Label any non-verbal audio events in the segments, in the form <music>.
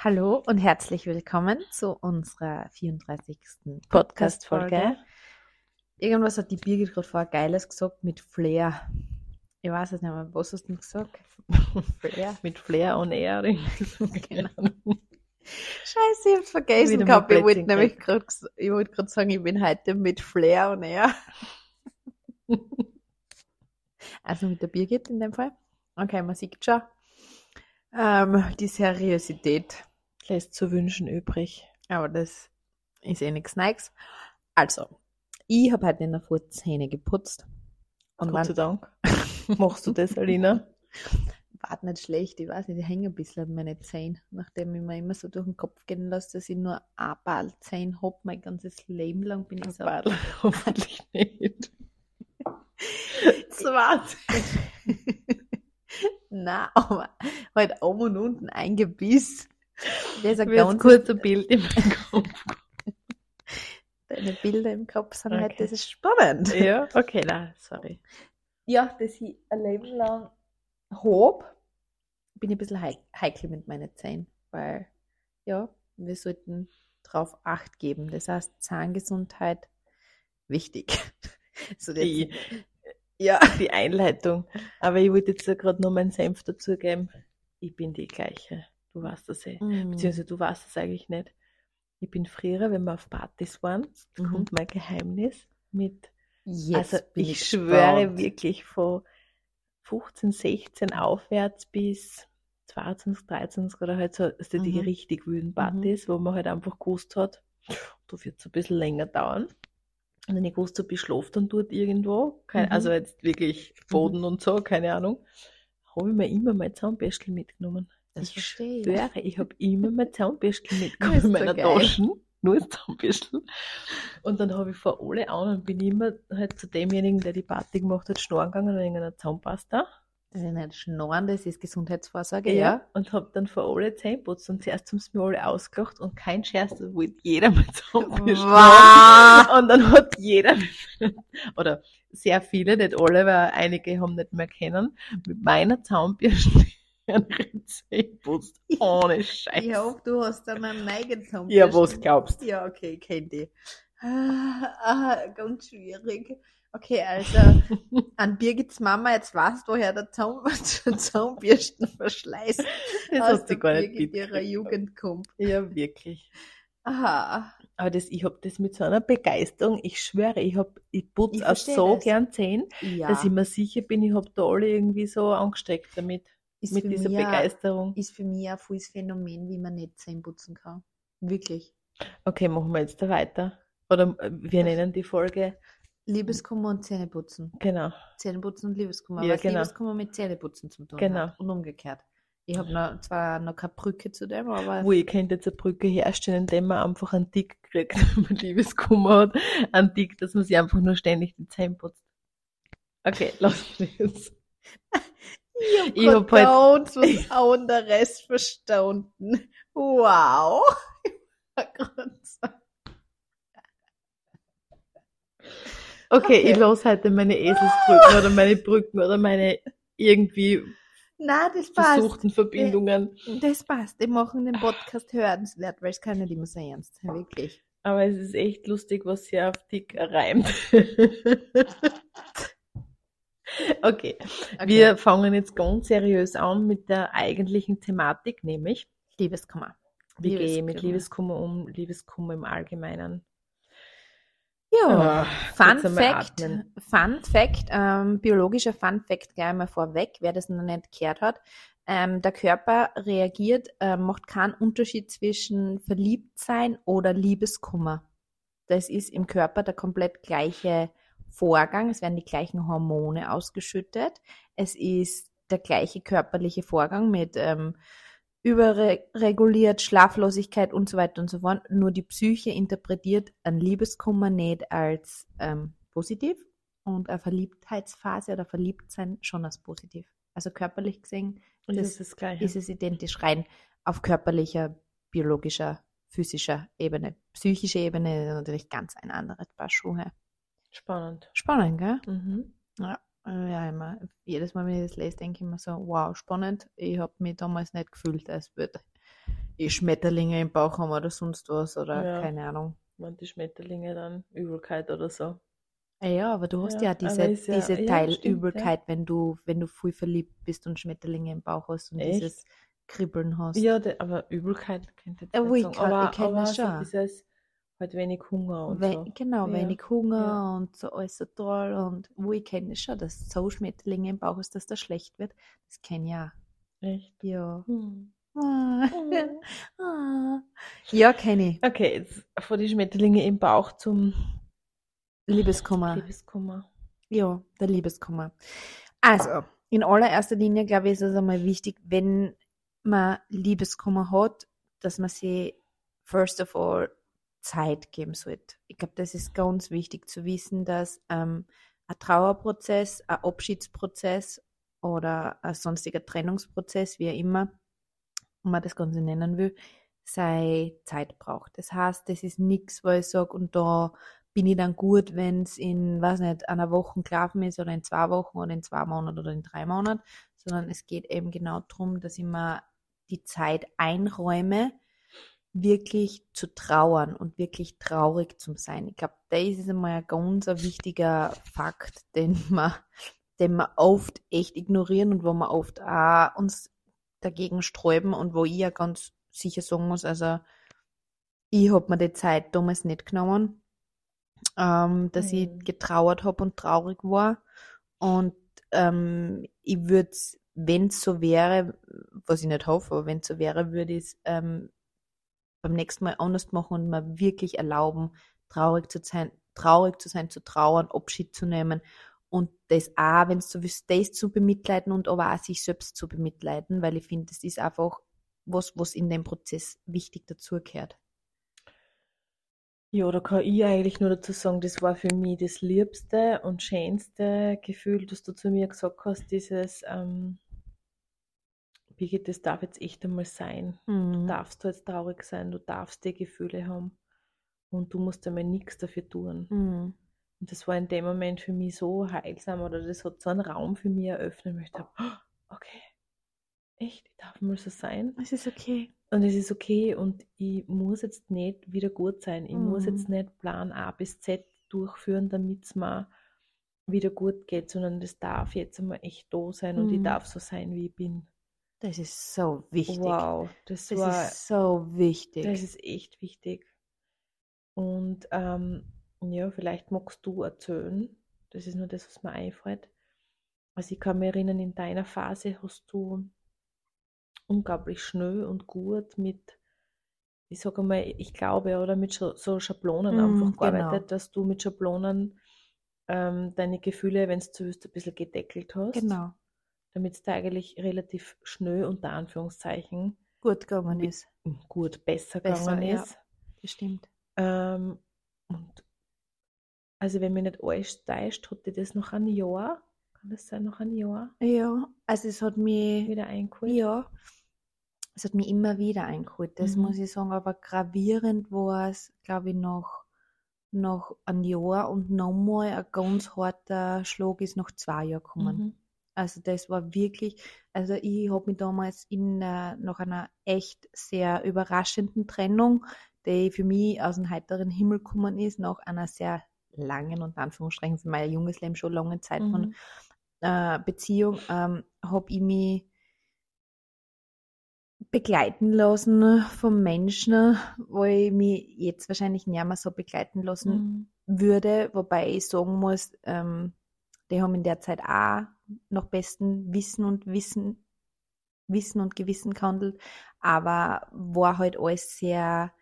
Hallo und herzlich willkommen zu unserer 34. Podcast-Folge. Irgendwas hat die Birgit gerade vorher Geiles gesagt mit Flair. Ich weiß es nicht mehr. Was hast du denn gesagt? Flair? mit Flair on Air. <laughs> genau. <laughs> Scheiße, ich hab's vergessen gehabt. Ich wollte nämlich gerade wollt sagen, ich bin heute mit Flair on Air. <laughs> also mit der Birgit in dem Fall. Okay, man sieht schon. Ähm, die Seriosität lässt zu wünschen übrig. Aber das ist eh nichts Neues. Also, ich habe heute in der Früh Zähne geputzt. Und Gott sei Dank. <laughs> Machst du das, Alina? War nicht schlecht, ich weiß nicht, die hängen ein bisschen an meine Zähne, nachdem ich mir immer so durch den Kopf gehen lasse, dass ich nur ein paar Zähne habe, mein ganzes Leben lang bin ich so. Ball, <laughs> hoffentlich nicht. <laughs> Zwei Nein, aber halt oben und unten ein Gebiss. Das ist ein ganz kurzes Bild in meinem Kopf. <laughs> Deine Bilder im Kopf sind halt, okay. halt, das ist spannend. Ja, okay, na, sorry. Ja, dass ich ein Leben lang habe, bin ich ein bisschen heikel mit meinen Zähnen, weil, ja, wir sollten drauf Acht geben. Das heißt, Zahngesundheit wichtig. <laughs> so die, ja. die Einleitung. Aber ich wollte jetzt gerade noch meinen Senf dazugeben. Ich bin die gleiche. Du weißt das eh. Mhm. Beziehungsweise du weißt es eigentlich nicht. Ich bin früher, wenn wir auf Partys waren, mhm. kommt mein Geheimnis mit. Jetzt also ich, ich schwöre wirklich von 15, 16 aufwärts bis 22, 13 oder halt so also mhm. die richtig wüden Partys, mhm. wo man halt einfach gewusst hat, da wird es ein bisschen länger dauern. Und dann ich gewusst habe, ich schlafe dann dort irgendwo, kein, mhm. also jetzt wirklich Boden mhm. und so, keine Ahnung, habe ich mir immer mein Zahnbürstel mitgenommen. Das ich verstehe. schwöre, ich habe immer mein Zahnbürstel mitgenommen in meiner so Tasche. Nur das Zahnbürstel. Und dann habe ich vor alle anderen, bin ich immer halt zu demjenigen, der die Party gemacht hat, schnorren gegangen an irgendeiner Zahnpasta. Das ist nicht Schnorren, das ist Gesundheitsvorsorge, ja. ja. Und habe dann vor alle Zähne putzt und zuerst haben sie mir alle ausgelacht und kein Scherz, da wollte jeder mit Zahnbürsten. Wow. Und dann hat jeder, <laughs> oder sehr viele, nicht alle, weil einige haben nicht mehr kennen, mit meiner Zahnbürste Rezept <laughs> putzt. <laughs> Ohne Scheiß. Ich hoffe, du hast dann einen Zahnbürsten. Ja, was glaubst du? Ja, okay, ich kenne die. Ah, ah, ganz schwierig. Okay, also <laughs> an Birgits Mama, jetzt weißt du, woher der Zaun, Zahnbürstenverschleiß das aus der gar nicht Birgit ihrer Jugend kommt. Ja, wirklich. Aha. Aber das, ich hab das mit so einer Begeisterung, ich schwöre, ich hab, ich putze auch so das. gern Zähne, ja. dass ich mir sicher bin, ich hab da alle irgendwie so angesteckt damit. Ist mit dieser Begeisterung. Ist für mich ein volles Phänomen, wie man nicht Zähne putzen kann. Wirklich. Okay, machen wir jetzt da weiter. Oder äh, wir nennen die Folge Liebeskummer und Zähneputzen. Genau. Zähneputzen und Liebeskummer. Ja, genau. Liebeskummer mit Zähneputzen zu tun genau. hat. Und umgekehrt. Ich habe noch, zwar noch keine Brücke zu dem, aber. Wo ich könnte jetzt eine Brücke herstellen, indem man einfach einen Dick kriegt, <laughs> wenn man Liebeskummer hat. Einen Dick, dass man sich einfach nur ständig die Zähne putzt. Okay, lass mich <laughs> jetzt. Ich hab halt. was <laughs> anderes verstanden. Wow. <laughs> Okay, okay. ich los heute meine Eselsbrücken oder meine Brücken oder meine irgendwie Nein, das passt. versuchten Verbindungen. Das passt. Die machen den Podcast hörenswert, weil es kann nicht immer so ernst sein, wirklich. Aber es ist echt lustig, was sie auf dick reimt. <laughs> okay. okay, wir fangen jetzt ganz seriös an mit der eigentlichen Thematik, nämlich Liebeskummer. Wie gehe ich mit Liebeskummer um, Liebeskummer im Allgemeinen? Ja, Fun Fact, Fun Fact, ähm, biologischer Fun Fact gleich mal vorweg, wer das noch nicht gehört hat. Ähm, der Körper reagiert, äh, macht keinen Unterschied zwischen Verliebtsein oder Liebeskummer. Das ist im Körper der komplett gleiche Vorgang. Es werden die gleichen Hormone ausgeschüttet. Es ist der gleiche körperliche Vorgang mit ähm, überreguliert, Schlaflosigkeit und so weiter und so fort. Nur die Psyche interpretiert ein Liebeskummer nicht als ähm, positiv und eine Verliebtheitsphase oder Verliebtsein schon als positiv. Also körperlich gesehen ist, es, ist es identisch rein auf körperlicher, biologischer, physischer Ebene. Psychische Ebene ist natürlich ganz ein anderes Paar Schuhe. Spannend. Spannend, gell? Mhm. Ja. Äh, ja, immer, jedes Mal, wenn ich das lese, denke ich mir so, wow, spannend. Ich habe mich damals nicht gefühlt, als würde Schmetterlinge im Bauch haben oder sonst was oder ja. keine Ahnung. Wenn die Schmetterlinge dann Übelkeit oder so. Ah ja, aber du hast ja, ja diese, ja, diese Teilübelkeit, wenn du, wenn du viel verliebt bist und Schmetterlinge im Bauch hast und Echt? dieses Kribbeln hast. Ja, aber Übelkeit könnte ich nicht sagen. Aber, ich kenne das schon. Dieses halt wenig Hunger und We so. Genau, wenig Hunger und so alles so toll und wo ich kenne das schon, dass so Schmetterlinge im Bauch ist, dass das schlecht wird. Das kenne ich ja. Echt? Ja. Hm. Ah. <laughs> Ah. Ja, kenne ich. Okay, jetzt von die Schmetterlinge im Bauch zum Liebeskummer. Liebeskummer. Ja, der Liebeskummer. Also, in allererster Linie, glaube ich, ist es einmal wichtig, wenn man Liebeskummer hat, dass man sich first of all Zeit geben sollte. Ich glaube, das ist ganz wichtig zu wissen, dass ähm, ein Trauerprozess, ein Abschiedsprozess oder ein sonstiger Trennungsprozess, wie auch immer, man das Ganze nennen will, sei Zeit braucht. Das heißt, das ist nichts, wo ich sage, und da bin ich dann gut, wenn es in, weiß nicht, einer Woche gelaufen ist oder in zwei Wochen oder in zwei Monaten oder in drei Monaten, sondern es geht eben genau darum, dass ich mir die Zeit einräume, wirklich zu trauern und wirklich traurig zu sein. Ich glaube, das ist einmal ein ganz wichtiger Fakt, den <laughs> man, den wir oft echt ignorieren und wo wir oft auch uns dagegen sträuben und wo ich ja ganz sicher sagen muss, also ich habe mir die Zeit damals nicht genommen ähm, dass mhm. ich getrauert habe und traurig war. Und ähm, ich würde wenn es so wäre, was ich nicht hoffe, aber wenn es so wäre, würde ich es ähm, beim nächsten Mal anders machen und mir wirklich erlauben, traurig zu sein, traurig zu sein, zu trauern, Abschied zu nehmen und das auch, wenn es so ist, das zu bemitleiden und aber auch sich selbst zu bemitleiden, weil ich finde, das ist einfach was, was in dem Prozess wichtig dazugehört. Ja, da kann ich eigentlich nur dazu sagen, das war für mich das liebste und schönste Gefühl, dass du zu mir gesagt hast, dieses, ähm, Birgit, das darf jetzt echt einmal sein. Mhm. Du darfst jetzt traurig sein, du darfst die Gefühle haben und du musst einmal nichts dafür tun. Mhm. Und das war in dem Moment für mich so heilsam oder das hat so einen Raum für mich eröffnet, wo ich dachte, oh, okay, echt, ich darf mal so sein. Es ist okay. Und es ist okay und ich muss jetzt nicht wieder gut sein. Ich mhm. muss jetzt nicht Plan A bis Z durchführen, damit es mir wieder gut geht, sondern das darf jetzt einmal echt da sein und ich mhm. darf so sein, wie ich bin. Das ist so wichtig. Wow, das, das war, ist so wichtig. Das ist echt wichtig. Und ähm, ja, vielleicht magst du erzählen. Das ist nur das, was mir einfällt. Also ich kann mich erinnern, in deiner Phase hast du unglaublich schnell und gut mit, ich sage mal, ich glaube, oder mit so Schablonen mm, einfach gearbeitet, genau. dass du mit Schablonen ähm, deine Gefühle, wenn es zu ist, ein bisschen gedeckelt hast. Genau. Damit es da eigentlich relativ schnell unter Anführungszeichen gut gegangen ist. Gut, besser, besser gegangen ist. Ja, das stimmt. Ähm, und also wenn mir nicht alles täuscht, hatte das noch ein Jahr. Kann das sein, noch ein Jahr? Ja, also es hat mich wieder eingeholt. Ja, es hat mich immer wieder eingeholt, das mhm. muss ich sagen, aber gravierend war es, glaube ich, noch, noch ein Jahr und nochmal ein ganz harter Schlag ist nach zwei Jahren gekommen. Mhm. Also das war wirklich, also ich habe mich damals in, äh, nach einer echt sehr überraschenden Trennung, die für mich aus dem heiteren Himmel gekommen ist, nach einer sehr langen und Anführungsstrichen für mein junges Leben schon lange Zeit mhm. von äh, Beziehung, ähm, habe ich mich begleiten lassen vom Menschen, wo ich mich jetzt wahrscheinlich nicht mehr so begleiten lassen mhm. würde, wobei ich sagen muss, ähm, die haben in der Zeit auch nach bestem Wissen und Wissen, Wissen und Gewissen gehandelt, aber war halt alles sehr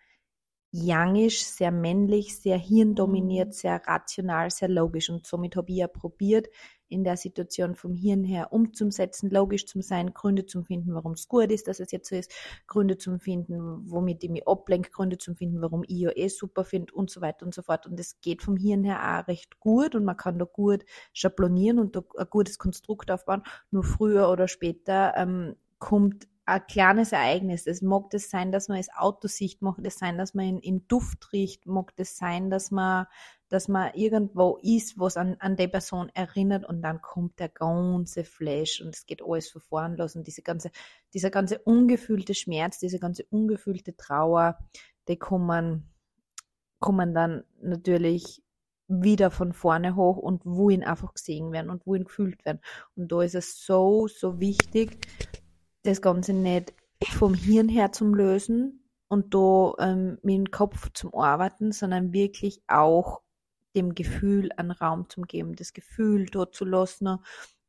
youngisch, sehr männlich, sehr hirndominiert, mhm. sehr rational, sehr logisch und somit habe ich ja probiert, in der Situation vom Hirn her umzusetzen, logisch zu sein, Gründe zu finden, warum es gut ist, dass es jetzt so ist, Gründe zu finden, womit ich mich ablenke, Gründe zu finden, warum ich ja eh super finde und so weiter und so fort. Und es geht vom Hirn her auch recht gut und man kann da gut schablonieren und da ein gutes Konstrukt aufbauen. Nur früher oder später ähm, kommt ein kleines Ereignis. Es mag das sein, dass man das Auto sieht, mag das sein, dass man in, in Duft riecht, mag das sein, dass man dass man irgendwo ist, was an, an die Person erinnert und dann kommt der ganze Flash und es geht alles verfahren los und diese ganze, dieser ganze ungefühlte Schmerz, diese ganze ungefühlte Trauer, die kommen, kommen dann natürlich wieder von vorne hoch und wohin einfach gesehen werden und wohin gefühlt werden. Und da ist es so, so wichtig, das Ganze nicht vom Hirn her zum Lösen und da ähm, mit dem Kopf zum Arbeiten, sondern wirklich auch dem Gefühl einen Raum zu geben, das Gefühl dort zu lassen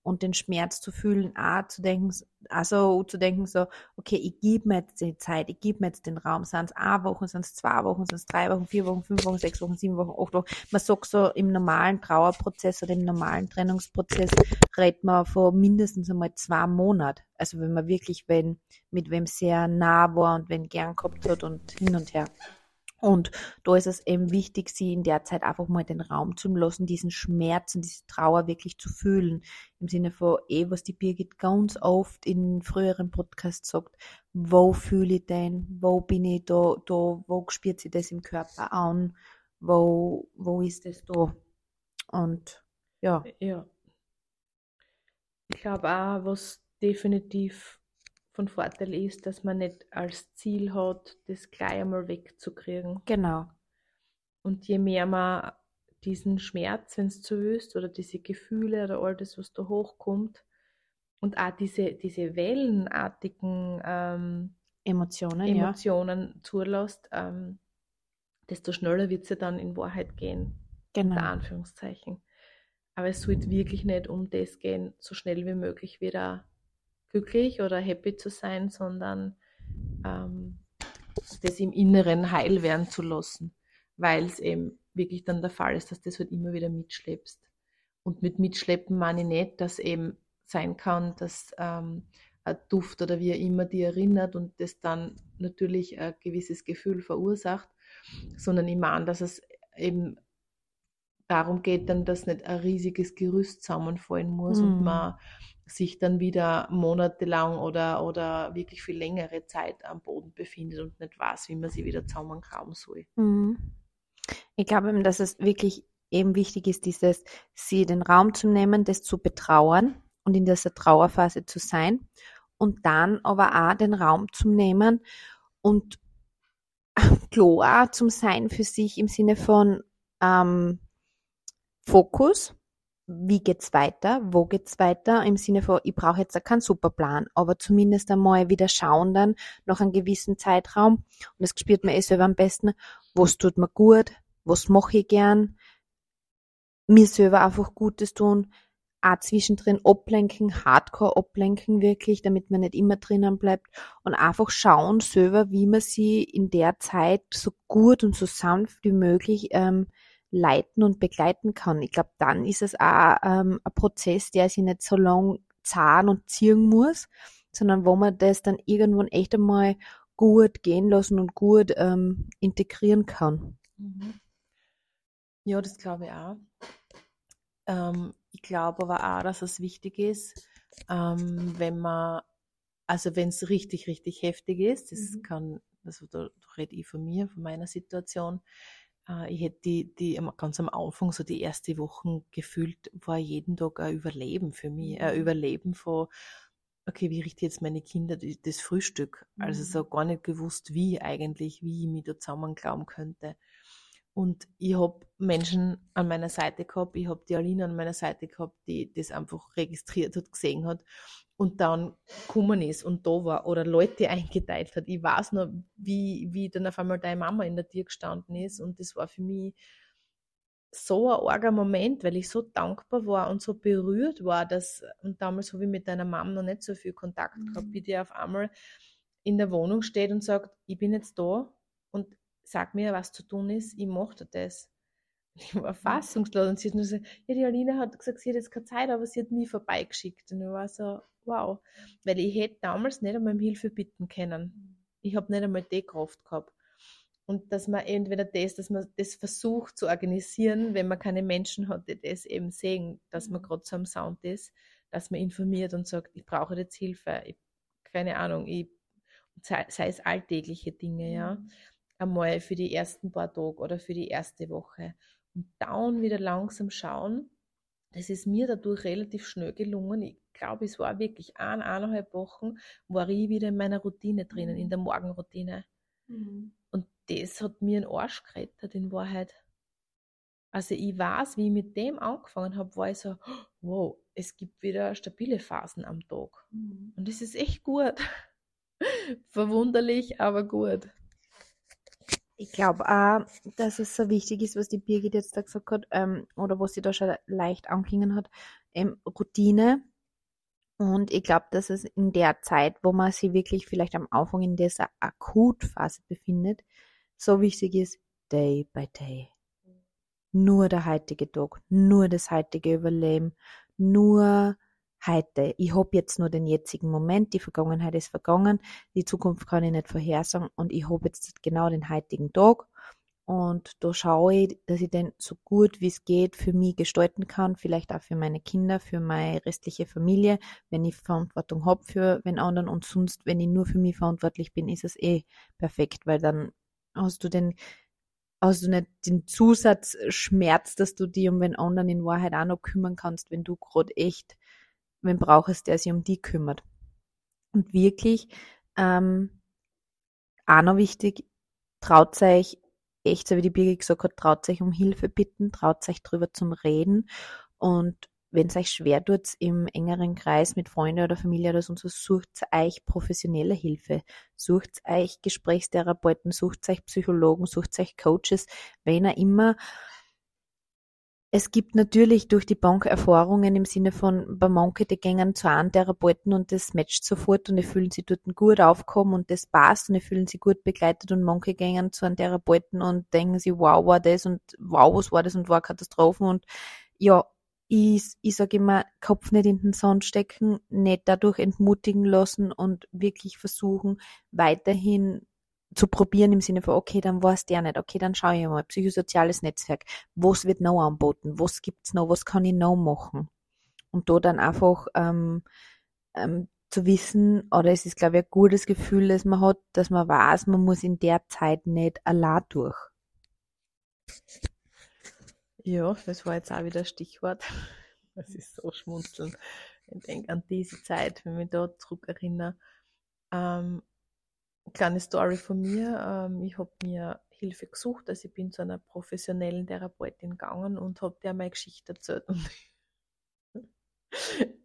und den Schmerz zu fühlen, auch zu denken, also zu denken so, okay, ich gebe mir jetzt die Zeit, ich gebe mir jetzt den Raum, sind es eine Woche, sind es zwei Wochen, sind es drei Wochen, vier Wochen, fünf Wochen, sechs Wochen, sieben Wochen, acht Wochen. Man sagt so, im normalen Trauerprozess oder im normalen Trennungsprozess redet man von mindestens einmal zwei Monaten. Also wenn man wirklich, wenn, mit wem sehr nah war und wenn gern gehabt hat und hin und her. Und da ist es eben wichtig, sie in der Zeit einfach mal den Raum zu lassen, diesen Schmerz und diese Trauer wirklich zu fühlen. Im Sinne von, eh, was die Birgit ganz oft in früheren Podcasts sagt, wo fühle ich denn, wo bin ich da, da, wo spürt sie das im Körper an, wo, wo ist es da? Und ja. Ja. Ich glaube auch, was definitiv von Vorteil ist, dass man nicht als Ziel hat, das gleich einmal wegzukriegen. Genau. Und je mehr man diesen Schmerz, wenn es so ist, oder diese Gefühle oder all das, was da hochkommt, und auch diese, diese wellenartigen ähm, Emotionen, Emotionen ja. zulässt, ähm, desto schneller wird es ja dann in Wahrheit gehen. Genau. Unter Anführungszeichen. Aber es sollte wirklich nicht um das gehen, so schnell wie möglich wieder glücklich oder happy zu sein, sondern ähm, das im Inneren heil werden zu lassen, weil es eben wirklich dann der Fall ist, dass du das halt immer wieder mitschleppst. Und mit mitschleppen meine ich nicht, dass eben sein kann, dass ähm, ein Duft oder wie immer die erinnert und das dann natürlich ein gewisses Gefühl verursacht, sondern ich meine, dass es eben darum geht dann, dass nicht ein riesiges Gerüst zusammenfallen muss mhm. und man sich dann wieder monatelang oder, oder wirklich viel längere Zeit am Boden befindet und nicht weiß, wie man sie wieder zusammenkrauen soll. Mhm. Ich glaube eben, dass es wirklich eben wichtig ist, dieses, sie den Raum zu nehmen, das zu betrauern und in dieser Trauerphase zu sein und dann aber auch den Raum zu nehmen und klar zum Sein für sich im Sinne von ähm, Fokus wie geht's weiter, wo geht's weiter, im Sinne von, ich brauche jetzt keinen Superplan, aber zumindest einmal wieder schauen dann nach einem gewissen Zeitraum. Und das spürt man eh selber am besten, was tut mir gut, was mache ich gern, mir selber einfach Gutes tun, auch zwischendrin ablenken, hardcore ablenken wirklich, damit man nicht immer drinnen bleibt. Und einfach schauen selber, wie man sie in der Zeit so gut und so sanft wie möglich ähm, leiten und begleiten kann. Ich glaube, dann ist es auch ähm, ein Prozess, der sich nicht so lang zahn und ziehen muss, sondern wo man das dann irgendwann echt einmal gut gehen lassen und gut ähm, integrieren kann. Mhm. Ja, das glaube ich auch. Ähm, ich glaube aber auch, dass es wichtig ist, ähm, wenn man, also wenn es richtig, richtig heftig ist, das mhm. kann, also da, da rede ich von mir, von meiner Situation, ich hätte die, die ganz am Anfang, so die erste Wochen gefühlt, war jeden Tag ein Überleben für mich. Ein mhm. Überleben von, okay, wie richte jetzt meine Kinder das Frühstück? Also so mhm. gar nicht gewusst, wie eigentlich, wie ich mich da zusammenklauen könnte. Und ich habe Menschen an meiner Seite gehabt, ich habe die Aline an meiner Seite gehabt, die das einfach registriert hat, gesehen hat und dann gekommen ist und da war oder Leute <laughs> eingeteilt hat. Ich weiß noch, wie, wie dann auf einmal deine Mama in der Tür gestanden ist und das war für mich so ein arger Moment, weil ich so dankbar war und so berührt war, dass, und damals habe ich mit deiner Mama noch nicht so viel Kontakt mhm. gehabt, wie die auf einmal in der Wohnung steht und sagt, ich bin jetzt da und sag mir, was zu tun ist, ich mache das. Ich war fassungslos und sie hat nur gesagt, ja, die Alina hat gesagt, sie hat jetzt keine Zeit, aber sie hat mich vorbeigeschickt. Und ich war so, wow. Weil ich hätte damals nicht einmal um Hilfe bitten können. Ich habe nicht einmal die Kraft gehabt. Und dass man entweder das, dass man das versucht zu organisieren, wenn man keine Menschen hat, die das eben sehen, dass man gerade so am Sound ist, dass man informiert und sagt, ich brauche jetzt Hilfe. Ich, keine Ahnung, ich, sei, sei es alltägliche Dinge, ja. Einmal für die ersten paar Tage oder für die erste Woche down wieder langsam schauen. Das ist mir dadurch relativ schnell gelungen. Ich glaube, es war wirklich ein, eineinhalb Wochen, war ich wieder in meiner Routine drinnen, in der Morgenroutine. Mhm. Und das hat mir einen Arsch gerettet, in Wahrheit. Also ich weiß, wie ich mit dem angefangen habe, war ich so, wow, es gibt wieder stabile Phasen am Tag. Mhm. Und das ist echt gut. <laughs> Verwunderlich, aber gut. Ich glaube auch, dass es so wichtig ist, was die Birgit jetzt da gesagt hat, ähm, oder was sie da schon leicht anklingen hat, ähm, Routine. Und ich glaube, dass es in der Zeit, wo man sich wirklich vielleicht am Anfang in dieser Akutphase befindet, so wichtig ist, day by day. Nur der heutige Tag, nur das heutige Überleben, nur heute. Ich habe jetzt nur den jetzigen Moment, die Vergangenheit ist vergangen, die Zukunft kann ich nicht vorhersagen und ich habe jetzt genau den heutigen Tag und da schaue ich, dass ich den so gut wie es geht für mich gestalten kann, vielleicht auch für meine Kinder, für meine restliche Familie, wenn ich Verantwortung habe für den anderen und sonst, wenn ich nur für mich verantwortlich bin, ist es eh perfekt, weil dann hast du den hast du nicht den Zusatzschmerz, dass du dich um den anderen in Wahrheit auch noch kümmern kannst, wenn du gerade echt wen brauchst, der sich um die kümmert. Und wirklich, ähm, auch noch wichtig, traut euch, echt, so wie die Birgit gesagt hat, traut euch um Hilfe bitten, traut euch drüber zum Reden und wenn es euch schwer tut im engeren Kreis mit Freunden oder Familie oder so, sucht euch professionelle Hilfe. Sucht euch Gesprächstherapeuten, sucht euch Psychologen, sucht euch Coaches, wenn ihr immer es gibt natürlich durch die Bank Erfahrungen im Sinne von, bei manche, die gängen zu einem Therapeuten und das matcht sofort und die fühlen sich dort gut aufgehoben und das passt und die fühlen sich gut begleitet und manche gängen zu einem Therapeuten und denken sich, wow, war das und wow, was war das und war Katastrophen und ja, ich, ich sage immer, Kopf nicht in den Sand stecken, nicht dadurch entmutigen lassen und wirklich versuchen, weiterhin zu probieren im Sinne von, okay, dann es der nicht, okay, dann schaue ich mal, psychosoziales Netzwerk, was wird noch anboten, was gibt's noch, was kann ich noch machen? Und da dann einfach ähm, ähm, zu wissen, oder es ist, glaube ich, ein gutes Gefühl, dass man hat, dass man weiß, man muss in der Zeit nicht allein durch. Ja, das war jetzt auch wieder ein Stichwort. <laughs> Das ist so schmunzeln. Ich denke an diese Zeit, wenn ich mich da zurückerinnere. Ähm, kleine Story von mir. Ähm, ich habe mir Hilfe gesucht, also ich bin zu einer professionellen Therapeutin gegangen und habe der meine Geschichte erzählt. <laughs> Und,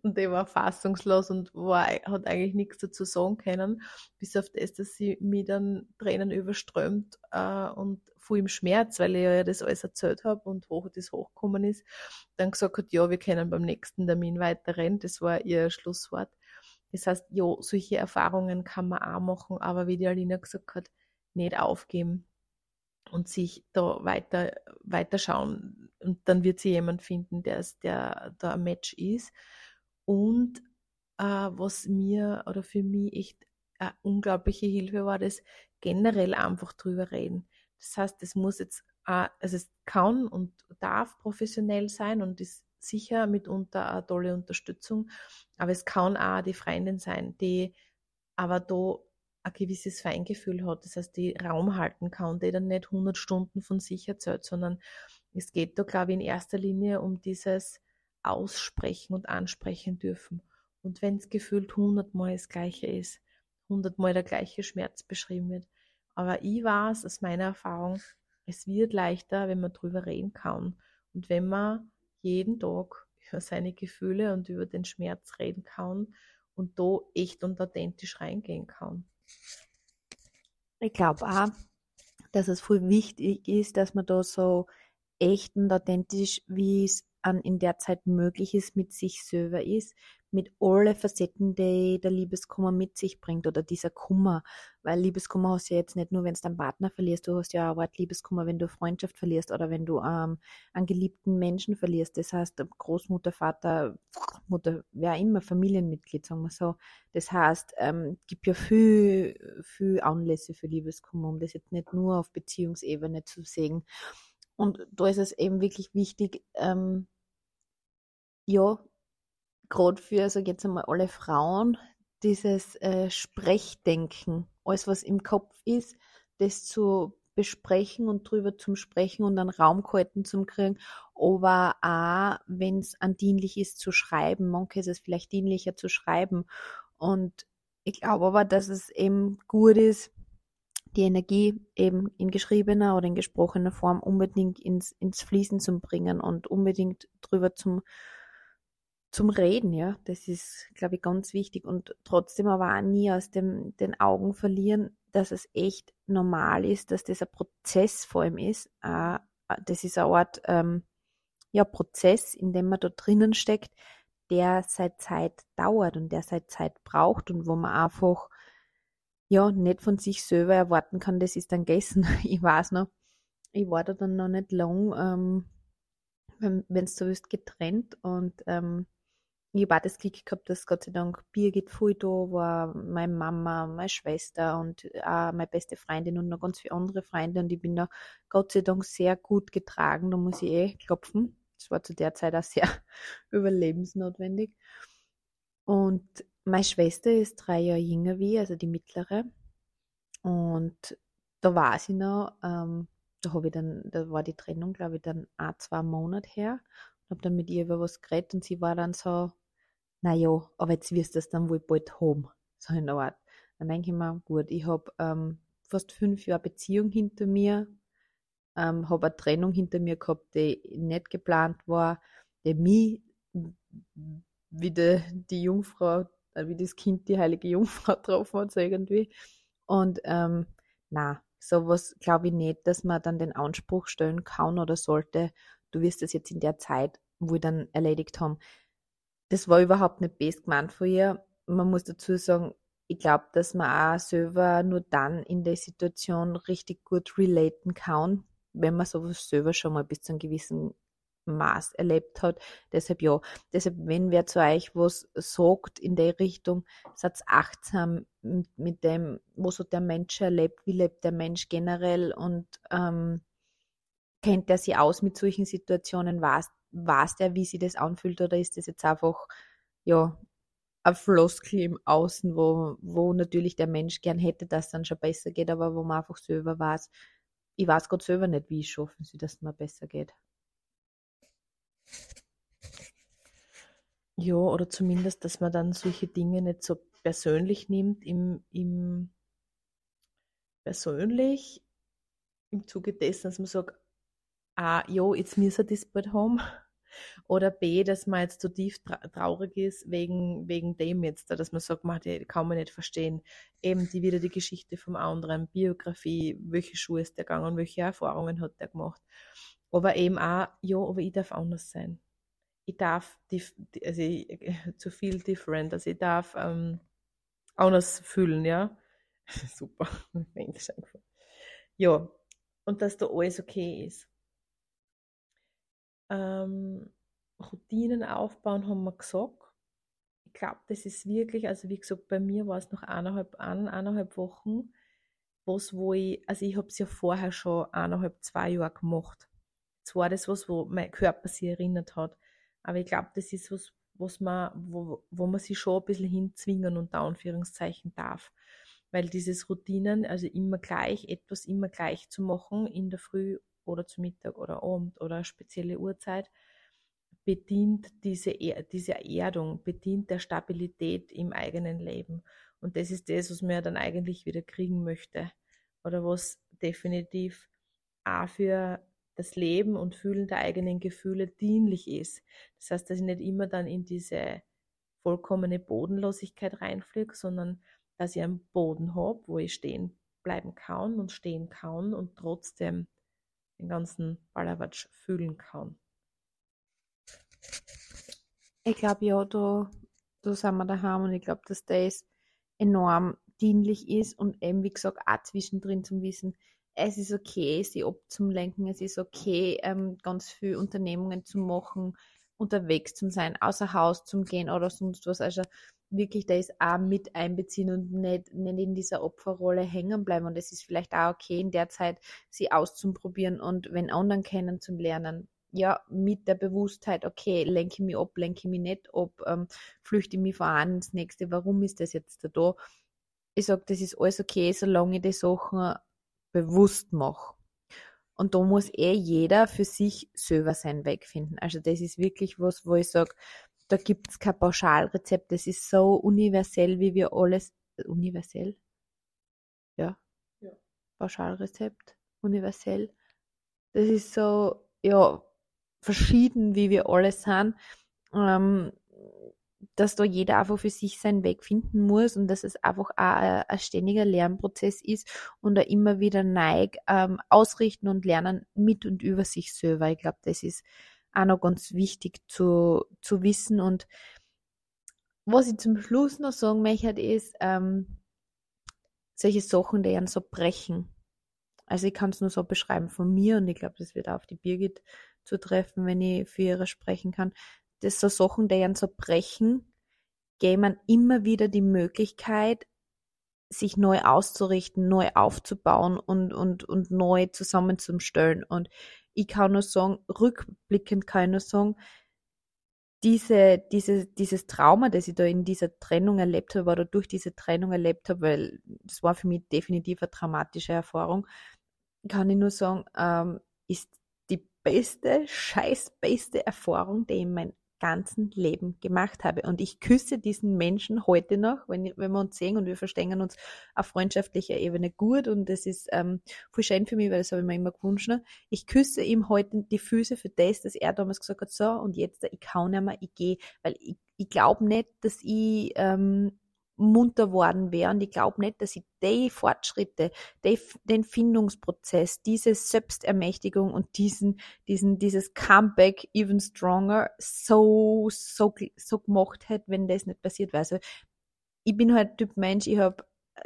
und der war fassungslos und war, hat eigentlich nichts dazu sagen können, bis auf das, dass sie mich dann Tränen überströmt äh, und voll im Schmerz, weil ich ja das alles erzählt habe und hoch das hochgekommen ist, dann gesagt hat, ja, wir können beim nächsten Termin weiterrennen. Das war ihr Schlusswort. Das heißt, ja, solche Erfahrungen kann man auch machen, aber wie die Alina gesagt hat, nicht aufgeben und sich da weiter, weiter schauen. Und dann wird sie jemand finden, der, der da ein Match ist. Und äh, was mir oder für mich echt eine unglaubliche Hilfe war, das generell einfach drüber reden. Das heißt, es muss jetzt, also es kann und darf professionell sein und ist sicher mitunter eine tolle Unterstützung, aber es kann auch die Freundin sein, die aber da ein gewisses Feingefühl hat, das heißt, die Raum halten kann, die dann nicht 100 Stunden von sich erzählt, sondern es geht da, glaube ich, in erster Linie um dieses Aussprechen und Ansprechen dürfen. Und wenn es gefühlt 100 Mal das Gleiche ist, 100 Mal der gleiche Schmerz beschrieben wird. Aber ich weiß aus meiner Erfahrung, es wird leichter, wenn man drüber reden kann. Und wenn man jeden Tag über seine Gefühle und über den Schmerz reden kann und da echt und authentisch reingehen kann. Ich glaube auch, dass es voll wichtig ist, dass man da so echt und authentisch, wie es an in der Zeit möglich ist, mit sich selber ist, mit alle Facetten, die der Liebeskummer mit sich bringt oder dieser Kummer. Weil Liebeskummer hast du ja jetzt nicht nur, wenn du deinen Partner verlierst, du hast ja auch Wort Liebeskummer, wenn du Freundschaft verlierst oder wenn du ähm, einen geliebten Menschen verlierst. Das heißt, Großmutter, Vater, Mutter, wer immer, Familienmitglied, sagen wir so. Das heißt, ähm, gibt ja viel, viel Anlässe für Liebeskummer, um das jetzt nicht nur auf Beziehungsebene zu sehen. Und da ist es eben wirklich wichtig, ähm, ja, gerade für, sag jetzt einmal, alle Frauen, dieses äh, Sprechdenken, alles was im Kopf ist, das zu besprechen und drüber zum Sprechen und einen Raum gehalten zum kriegen, aber auch, wenn es an dienlich ist zu schreiben, manche ist es vielleicht dienlicher zu schreiben. Und ich glaube aber, dass es eben gut ist, die Energie eben in geschriebener oder in gesprochener Form unbedingt ins, ins Fließen zu bringen und unbedingt drüber zum, zum Reden, ja. Das ist, glaube ich, ganz wichtig und trotzdem aber auch nie aus dem, den Augen verlieren, dass es echt normal ist, dass das ein Prozess vor allem ist. Äh, das ist eine Art ähm, ja, Prozess, in dem man da drinnen steckt, der seit Zeit dauert und der seit Zeit braucht und wo man einfach ja nicht von sich selber erwarten kann, das ist dann gegessen. <laughs> Ich weiß noch, ich war da dann noch nicht lang, ähm, wenn du so willst, getrennt und ähm, ich auch das Glück gehabt, dass Gott sei Dank Birgit voll da war, meine Mama, meine Schwester und auch meine beste Freundin und noch ganz viele andere Freunde und ich bin da Gott sei Dank sehr gut getragen, da muss ich eh klopfen. Das war zu der Zeit auch sehr <laughs> überlebensnotwendig. Und meine Schwester ist drei Jahre jünger wie, also die mittlere. Und da war sie noch, ähm, da habe ich dann, da war die Trennung, glaube ich, dann ein, zwei Monate her. Und habe dann mit ihr über was geredet und sie war dann so, naja, aber jetzt wirst du das dann wohl bald haben. So in der Art. Dann denke ich mir, gut, ich habe ähm, fast fünf Jahre Beziehung hinter mir, ähm, habe eine Trennung hinter mir gehabt, die nicht geplant war, die mich wie die, Jungfrau, wie das Kind die heilige Jungfrau <laughs> getroffen hat, so irgendwie. Und ähm, na, sowas glaube ich nicht, dass man dann den Anspruch stellen kann oder sollte, du wirst das jetzt in der Zeit wohl dann erledigt haben. Das war überhaupt nicht best gemeint von ihr. Man muss dazu sagen, ich glaube, dass man auch selber nur dann in der Situation richtig gut relaten kann, wenn man sowas selber schon mal bis zu einem gewissen Maß erlebt hat. Deshalb ja, deshalb, wenn wer zu euch was sagt in der Richtung, seid achtsam mit dem, was hat der Mensch erlebt, wie lebt der Mensch generell und ähm, kennt er sich aus mit solchen Situationen, weiß, weiß der, wie sich das anfühlt oder ist das jetzt einfach, ja, ein Floskel im Außen, wo, wo natürlich der Mensch gern hätte, dass es dann schon besser geht, aber wo man einfach selber weiß, ich weiß Gott selber nicht, wie ich schaffen sie, dass es mir besser geht. Ja, oder zumindest, dass man dann solche Dinge nicht so persönlich nimmt, im, im persönlich, im Zuge dessen, dass man sagt, ah, ja, jetzt müssen wir das bald haben. Oder B, dass man jetzt so tief traurig ist wegen, wegen dem jetzt, dass man sagt, man, die kann man nicht verstehen. Eben die wieder die Geschichte vom anderen, Biografie, welche Schuhe ist der gegangen, welche Erfahrungen hat der gemacht. Aber eben auch, ja, aber ich darf anders sein. Ich darf, also ich, <laughs> zu viel different, also ich darf ähm, anders fühlen, ja. <laughs> Super, <laughs> Ja, und dass da alles okay ist. Ähm, Routinen aufbauen, haben wir gesagt. Ich glaube, das ist wirklich, also wie gesagt, bei mir war es noch eineinhalb, eineinhalb Wochen, was, wo ich, also ich habe es ja vorher schon eineinhalb, zwei Jahre gemacht. Es war das was, wo mein Körper sich erinnert hat. Aber ich glaube, das ist was, was man, wo, wo man sich schon ein bisschen hinzwingen unter Anführungszeichen darf. Weil dieses Routinen, also immer gleich, etwas immer gleich zu machen, in der Früh oder zu Mittag oder Abend oder spezielle Uhrzeit, bedient diese, diese Erdung, bedient der Stabilität im eigenen Leben. Und das ist das, was man ja dann eigentlich wieder kriegen möchte. Oder was definitiv auch für das Leben und Fühlen der eigenen Gefühle dienlich ist. Das heißt, dass ich nicht immer dann in diese vollkommene Bodenlosigkeit reinfliege, sondern dass ich einen Boden habe, wo ich stehen bleiben kann und stehen kann und trotzdem den ganzen Ballerwatsch fühlen kann. Ich glaube, ja, da, da sind wir daheim und ich glaube, dass das enorm dienlich ist und eben, wie gesagt, auch zwischendrin zum Wissen, es ist okay, sie abzulenken, es ist okay, ähm, ganz viele Unternehmungen zu machen, unterwegs zu sein, außer Haus zu gehen oder sonst was. Also wirklich da ist auch mit einbeziehen und nicht, nicht in dieser Opferrolle hängen bleiben. Und es ist vielleicht auch okay, in der Zeit sie auszuprobieren und wenn anderen kennenzulernen. Ja, mit der Bewusstheit, okay, lenke ich mich ab, lenke ich mich nicht ab, ähm, flüchte ich mich voran ins nächste, warum ist das jetzt da? Ich sage, das ist alles okay, solange ich die Sachen bewusst mache. Und da muss eh jeder für sich selber seinen Weg finden. Also das ist wirklich was, wo ich sage, da gibt es kein Pauschalrezept. Das ist so universell, wie wir alles. Universell? Ja. ja. Pauschalrezept. Universell. Das ist so, ja, verschieden, wie wir alle sind. Ähm, dass da jeder einfach für sich seinen Weg finden muss und dass es einfach auch ein, ein ständiger Lernprozess ist und da immer wieder neig ähm, ausrichten und lernen mit und über sich selber. Ich glaube, das ist auch noch ganz wichtig zu, zu wissen. Und was ich zum Schluss noch sagen möchte, ist, ähm, solche Sachen, die einen so brechen. Also ich kann es nur so beschreiben von mir und ich glaube, das wird auch auf die Birgit zutreffen, wenn ich für ihre sprechen kann. Das so Sachen, die einen so brechen, geben man immer wieder die Möglichkeit, sich neu auszurichten, neu aufzubauen und, und, und neu zusammenzustellen. Und ich kann nur sagen, rückblickend kann ich nur sagen, diese, diese, dieses Trauma, das ich da in dieser Trennung erlebt habe oder durch diese Trennung erlebt habe, weil das war für mich definitiv eine traumatische Erfahrung, kann ich nur sagen, ähm, ist die beste, scheiß beste Erfahrung, die ich in meinem ganzen Leben gemacht habe. Und ich küsse diesen Menschen heute noch, wenn, wenn wir uns sehen und wir verstehen uns auf freundschaftlicher Ebene gut. Und das ist ähm, voll schön für mich, weil das habe ich mir immer gewünscht. Ne? Ich küsse ihm heute die Füße für das, dass er damals gesagt hat, so und jetzt, ich kann nicht mehr, ich gehe. Weil ich, ich glaube nicht, dass ich ähm, munter worden wäre. Und ich glaube nicht, dass ich die Fortschritte, die, den Findungsprozess, diese Selbstermächtigung und diesen, diesen, dieses Comeback even stronger so, so, so gemacht hätte, wenn das nicht passiert wäre. Also, ich bin halt Typ Mensch, ich habe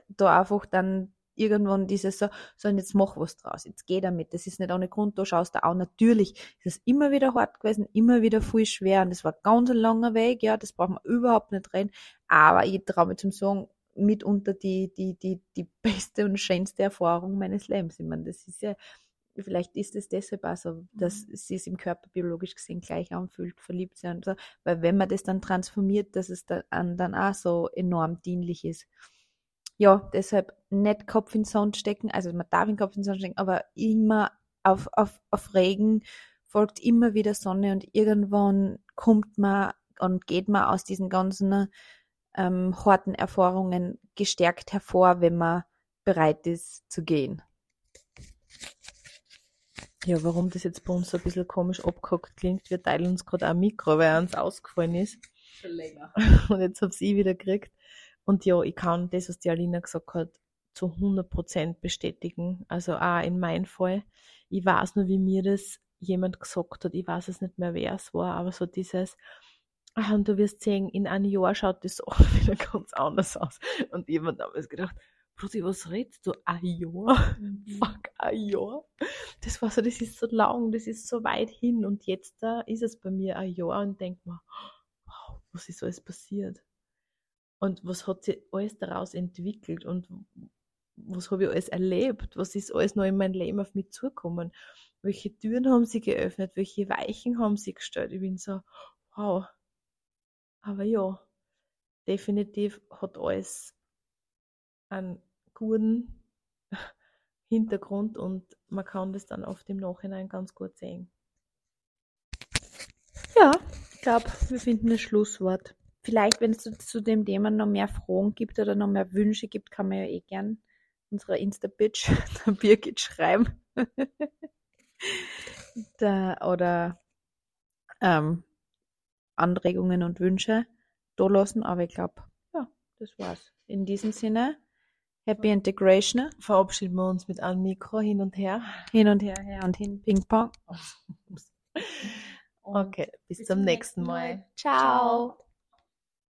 da einfach dann irgendwann dieses so, so und jetzt mach was draus, jetzt geh damit, das ist nicht ohne Grund, da schaust du auch, natürlich ist es immer wieder hart gewesen, immer wieder viel schwer und das war ganz ein langer Weg, ja, das braucht man überhaupt nicht reden, aber ich traue mich zum sagen, mitunter die, die, die, die <laughs> beste und schönste Erfahrung meines Lebens. Ich meine, das ist ja, vielleicht ist es deshalb auch so, dass mhm. es sich im Körper biologisch gesehen gleich anfühlt, verliebt sein, so, weil wenn man das dann transformiert, dass es dann, dann auch so enorm dienlich ist ja, deshalb nicht Kopf in den Sand stecken, also man darf den Kopf in den Sand stecken, aber immer auf, auf, auf Regen folgt immer wieder Sonne und irgendwann kommt man und geht man aus diesen ganzen ähm, harten Erfahrungen gestärkt hervor, wenn man bereit ist zu gehen. Ja, warum das jetzt bei uns so ein bisschen komisch abgehackt klingt, wir teilen uns gerade ein Mikro, weil er uns ausgefallen ist. Schon länger. <laughs> Und jetzt hab's ich wieder gekriegt. Und ja, ich kann das, was die Alina gesagt hat, zu 100% bestätigen. Also auch in meinem Fall. Ich weiß nur, wie mir das jemand gesagt hat. Ich weiß es nicht mehr, wer es war, aber so dieses, ah, und du wirst sehen, in einem Jahr schaut das <laughs> auch wieder ganz anders aus. Und jemand hat damals gedacht, Bruder, was redest du? Ein Jahr? Mhm. <laughs> Fuck, ein Jahr? Das war so, das ist so lang, das ist so weit hin. Und jetzt da ist es bei mir ein Jahr und denk mir, wow, was ist alles passiert? Und was hat sich alles daraus entwickelt und was habe ich alles erlebt, was ist alles noch in mein Leben auf mich zugekommen, welche Türen haben sie geöffnet, welche Weichen haben sie gestellt. Ich bin so, wow. Aber ja, definitiv hat alles einen guten <laughs> Hintergrund und man kann das dann oft im Nachhinein ganz gut sehen. Ja, ich glaube, wir finden das Schlusswort. Vielleicht, wenn es zu, zu, dem Thema noch mehr Fragen gibt oder noch mehr Wünsche gibt, kann man ja eh gern unserer Insta-Bitch, <laughs> der Birgit, schreiben. <laughs> da, oder ähm, Anregungen und Wünsche da lassen. Aber ich glaube, ja, das war's. In diesem Sinne, Happy Integration. Verabschieden wir uns mit einem Mikro hin und her. Hin und her, her und hin, Ping-Pong. <laughs> okay, bis, bis zum nächsten Mal. Mal. Ciao. Ciao.